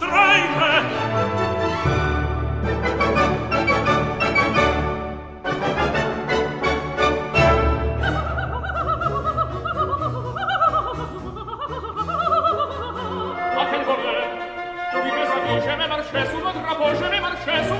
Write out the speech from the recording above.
Je ne marchais sous votre drapeau, je ne marchais sous